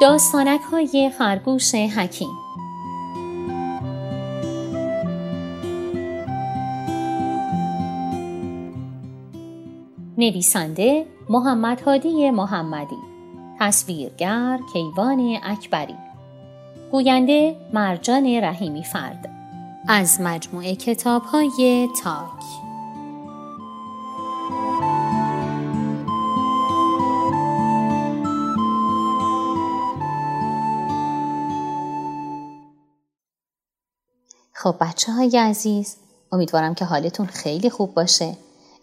داستانک های خرگوش حکیم. نویسنده محمد هادی محمدی. تصویرگر کیوان اکبری. گوینده مرجان رحیمی فرد. از مجموعه کتاب های تاک. خب بچه های عزیز امیدوارم که حالتون خیلی خوب باشه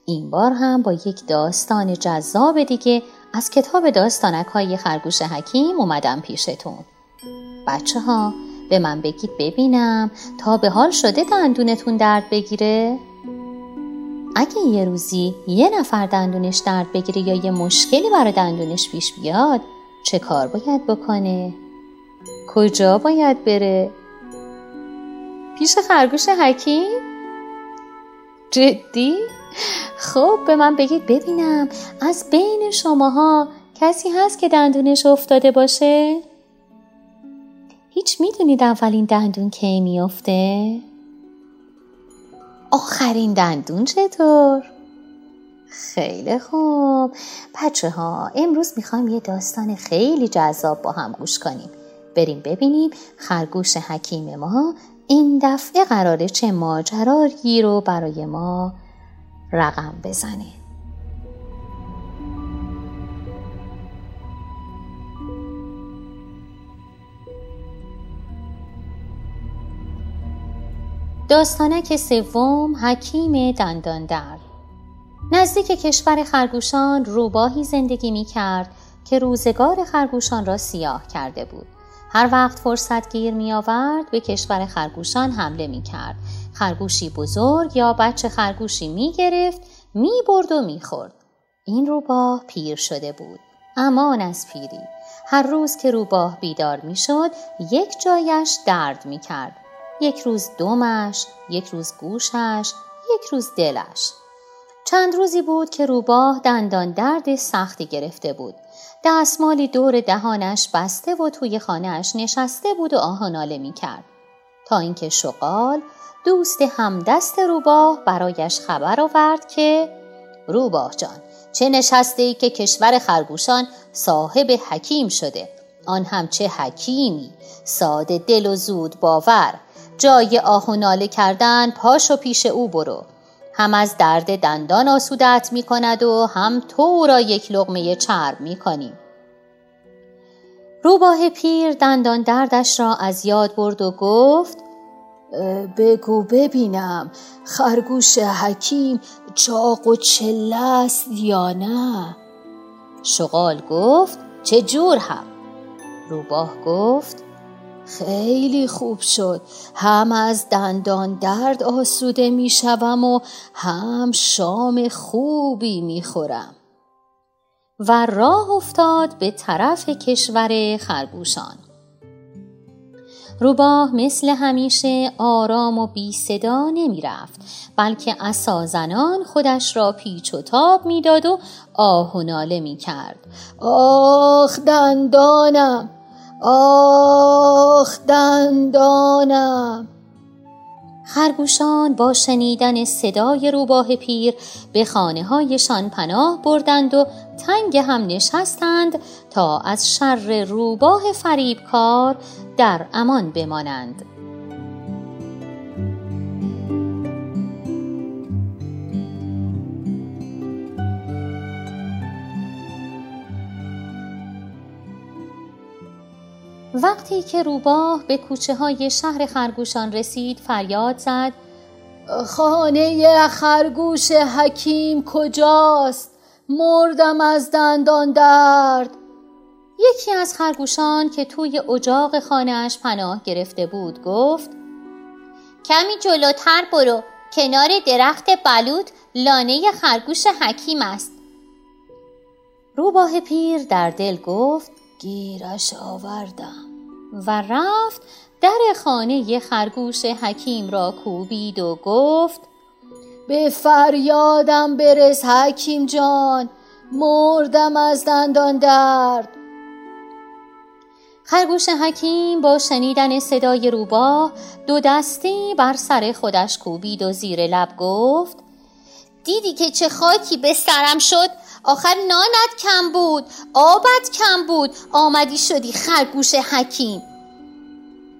این بار هم با یک داستان جذاب دیگه از کتاب داستانک های خرگوش حکیم اومدم پیشتون بچه ها به من بگید ببینم تا به حال شده دندونتون درد بگیره؟ اگه یه روزی یه نفر دندونش درد بگیره یا یه مشکلی برای دندونش پیش بیاد چه کار باید بکنه؟ کجا باید بره؟ پیش خرگوش حکیم؟ جدی؟ خب به من بگید ببینم از بین شماها کسی هست که دندونش افتاده باشه؟ هیچ می‌دونید اولین دندون کی میافته؟ آخرین دندون چطور؟ خیلی خوب بچه ها امروز می‌خوایم یه داستان خیلی جذاب با هم گوش کنیم بریم ببینیم خرگوش حکیم ما این دفعه قراره چه ماجرایی رو برای ما رقم بزنه داستانک سوم حکیم دندان در نزدیک کشور خرگوشان روباهی زندگی می کرد که روزگار خرگوشان را سیاه کرده بود. هر وقت فرصت گیر می آورد به کشور خرگوشان حمله می کرد. خرگوشی بزرگ یا بچه خرگوشی می گرفت می برد و می خورد. این روباه پیر شده بود. امان از پیری. هر روز که روباه بیدار می شد یک جایش درد می کرد. یک روز دمش، یک روز گوشش، یک روز دلش. چند روزی بود که روباه دندان درد سختی گرفته بود. دستمالی دور دهانش بسته و توی خانهش نشسته بود و آهناله می کرد. تا اینکه شغال دوست همدست روباه برایش خبر آورد که روباه جان چه نشسته ای که کشور خرگوشان صاحب حکیم شده. آن هم چه حکیمی. ساده دل و زود باور. جای آه و ناله کردن پاش و پیش او برو. هم از درد دندان آسودت می کند و هم تو را یک لغمه چرب می کنیم. روباه پیر دندان دردش را از یاد برد و گفت بگو ببینم خرگوش حکیم چاق و چله است یا نه شغال گفت چه جور هم روباه گفت خیلی خوب شد. هم از دندان درد آسوده می شوم و هم شام خوبی می خورم. و راه افتاد به طرف کشور خرگوشان روباه مثل همیشه آرام و بی صدا نمی رفت بلکه اسازنان خودش را پیچ و تاب می‌داد و آه و ناله می کرد. آخ دندانم! آخ دندانم خرگوشان با شنیدن صدای روباه پیر به خانه هایشان پناه بردند و تنگ هم نشستند تا از شر روباه فریبکار در امان بمانند. وقتی که روباه به کوچه های شهر خرگوشان رسید فریاد زد خانه خرگوش حکیم کجاست؟ مردم از دندان درد. یکی از خرگوشان که توی اجاق خانهاش پناه گرفته بود گفت کمی جلوتر برو کنار درخت بلود لانه خرگوش حکیم است. روباه پیر در دل گفت گیرش آوردم. و رفت در خانه خرگوش حکیم را کوبید و گفت به فریادم برس حکیم جان مردم از دندان درد. خرگوش حکیم با شنیدن صدای روباه دو دستی بر سر خودش کوبید و زیر لب گفت دیدی که چه خاکی به سرم شد؟ آخر نانت کم بود آبت کم بود آمدی شدی خرگوش حکیم.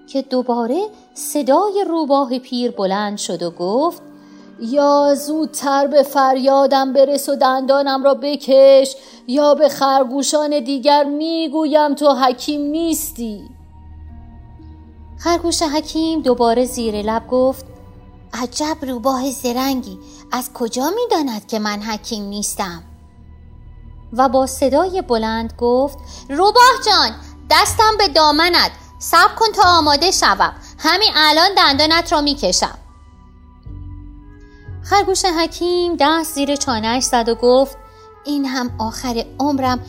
که دوباره صدای روباه پیر بلند شد و گفت یا زودتر به فریادم برس و دندانم را بکش یا به خرگوشان دیگر می‌گویم تو حکیم نیستی. خرگوش حکیم دوباره زیر لب گفت عجب روباه زرنگی از کجا می‌داند که من حکیم نیستم؟ و با صدای بلند گفت روباه جان دستم به دامنت صبر کن تا آماده شوم. همین الان دندانت را می‌کشم. خرگوش حکیم دست زیر چانهش زد و گفت این هم آخر عمرم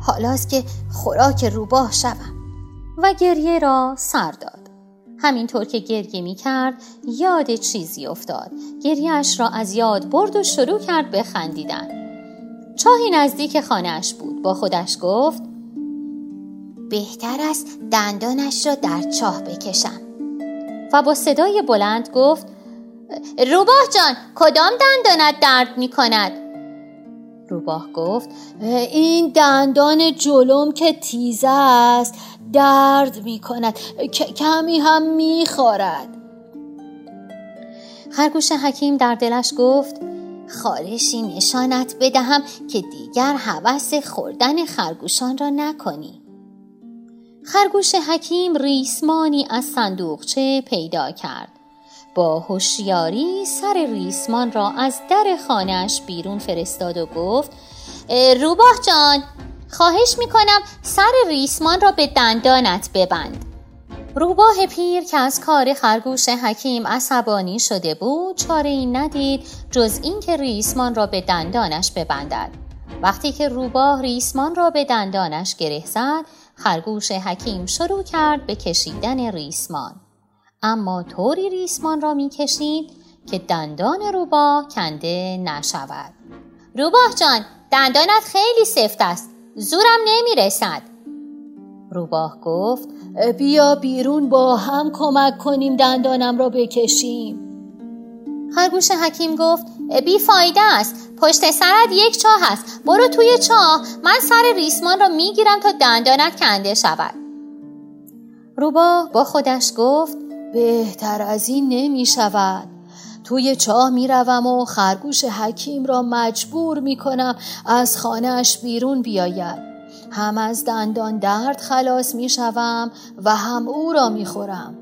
حالاست که خوراک روباه شوم. و گریه را سر داد. همینطور که گریه می کرد یاد چیزی افتاد. گریهش را از یاد برد و شروع کرد به خندیدن. چاهی نزدیک خانهش بود. با خودش گفت بهتر است دندانش را در چاه بکشم. و با صدای بلند گفت روباه جان کدام دندانت درد می کند؟ روباه گفت این دندان جلوم که تیزه است درد می کند کمی هم می خارد خرگوش حکیم در دلش گفت خارشی نشانت بدهم که دیگر هوس خوردن خرگوشان را نکنی. خرگوش حکیم ریسمانی از صندوقچه پیدا کرد. با هوشیاری سر ریسمان را از در خانهش بیرون فرستاد و گفت روباه جان خواهش می‌کنم سر ریسمان را به دندانت ببند. روباه پیر که از کار خرگوش حکیم عصبانی شده بود چاره این ندید جز اینکه ریسمان را به دندانش ببندد. وقتی که روباه ریسمان را به دندانش گره زد خرگوش حکیم شروع کرد به کشیدن ریسمان. اما طوری ریسمان را می‌کشید که دندان روباه کنده نشود. روباه جان دندانت خیلی سفت است. زورم نمی‌رسد. روباه گفت بیا بیرون با هم کمک کنیم دندانم را بکشیم. خرگوش حکیم گفت بی فایده است. پشت سرت یک چاه است. برو توی چاه. من سر ریسمان را می‌گیرم تا دندانت کنده شود. روباه با خودش گفت بهتر از این نمی شود توی چاه می روم و خرگوش حکیم را مجبور می کنم از خانهش بیرون بیاید. هم از دندان درد خلاص می شوم و هم او را می خورم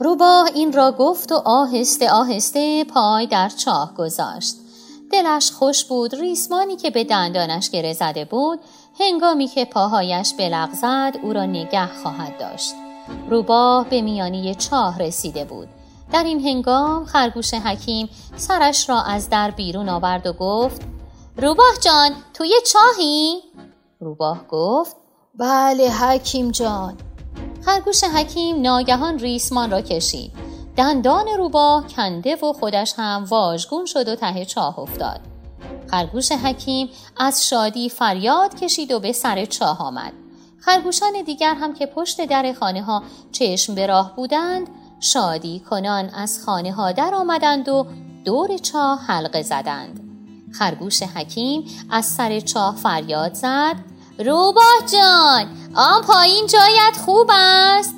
روباه این را گفت و آهسته آهسته پای در چاه گذاشت. دلش خوش بود ریسمانی که به دندانش گره زده بود هنگامی که پاهایش بلغزد او را نگه خواهد داشت. روباه به میانی چاه رسیده بود. در این هنگام خرگوش حکیم سرش را از در بیرون آورد و گفت روباه جان توی چاهی؟ روباه گفت بله حکیم جان. خرگوش حکیم ناگهان ریسمان را کشید. دندان روباه کنده و خودش هم واژگون شد و ته چاه افتاد. خرگوش حکیم از شادی فریاد کشید و به سر چاه آمد. خرگوشان دیگر هم که پشت در خانه ها چشم به راه بودند شادی کنان از خانه ها در آمدند و دور چاه حلقه زدند. خرگوش حکیم از سر چاه فریاد زد روباه جان آن پایین جایت خوب است.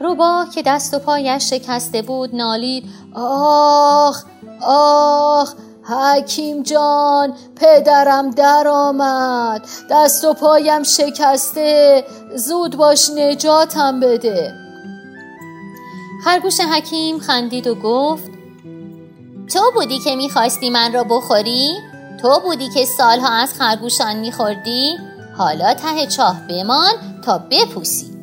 روباه که دست و پایش شکسته بود نالید آخ آخ حکیم جان پدرم در آمد دست و پایم شکسته. زود باش نجاتم بده. خرگوش حکیم خندید و گفت تو بودی که می‌خواستی من را بخوری؟ تو بودی که سالها از خرگوشان میخوردی؟ حالا ته چاه بمان تا بپوسی.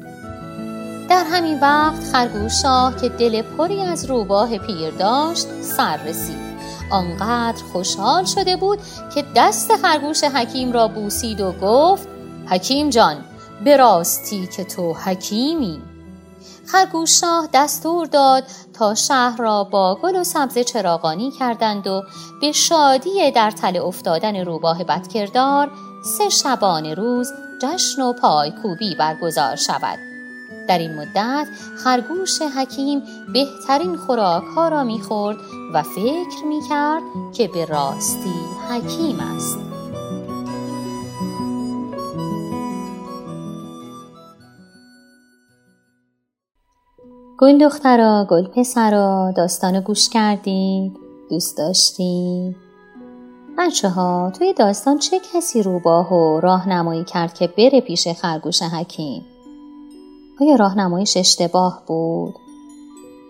در همین وقت خرگوش که دل پری از روباه پیر داشت سر رسید. آنقدر خوشحال شده بود که دست خرگوش حکیم را بوسید و گفت حکیم جان به راستی که تو حکیمی. خرگوش شاه دستور داد تا شهر را با گل و سبز چراغانی کردند و به شادی در تله افتادن روباه بدکردار سه شبانه روز جشن و پایکوبی برگزار شود. در این مدت خرگوش حکیم بهترین خوراک ها را می‌خورد و فکر می‌کرد که به راستی حکیم است. گل دخترا گل پسرا داستان گوش کردید دوست داشتید بچه ها توی داستان چه کسی روباه و راهنمایی کرد که بره پیش خرگوش حکیم؟ آیا راهنماییش اشتباه بود.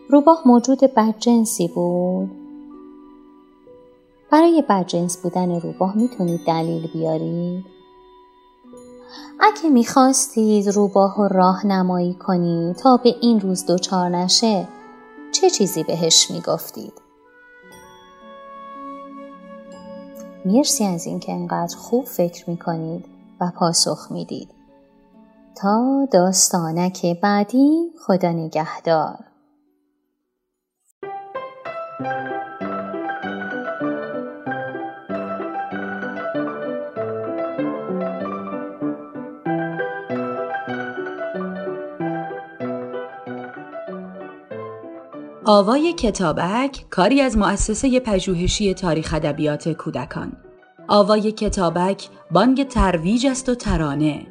روباه موجود بدجنسی بود. برای بدجنس بودن روباه می‌تونید دلیل بیارید. اگه می‌خواستید روباه رو راهنمایی کنید تا به این روز دچار نشه چه چیزی بهش می‌گفتید؟ مرسی از اینکه انقدر خوب فکر می‌کنید و پاسخ می‌دید. تا داستانک بعدی خدا نگهدار. آوای کتابک کاری از مؤسسه پژوهشی تاریخ ادبیات کودکان. آوای کتابک بانگ ترویج است و ترانه.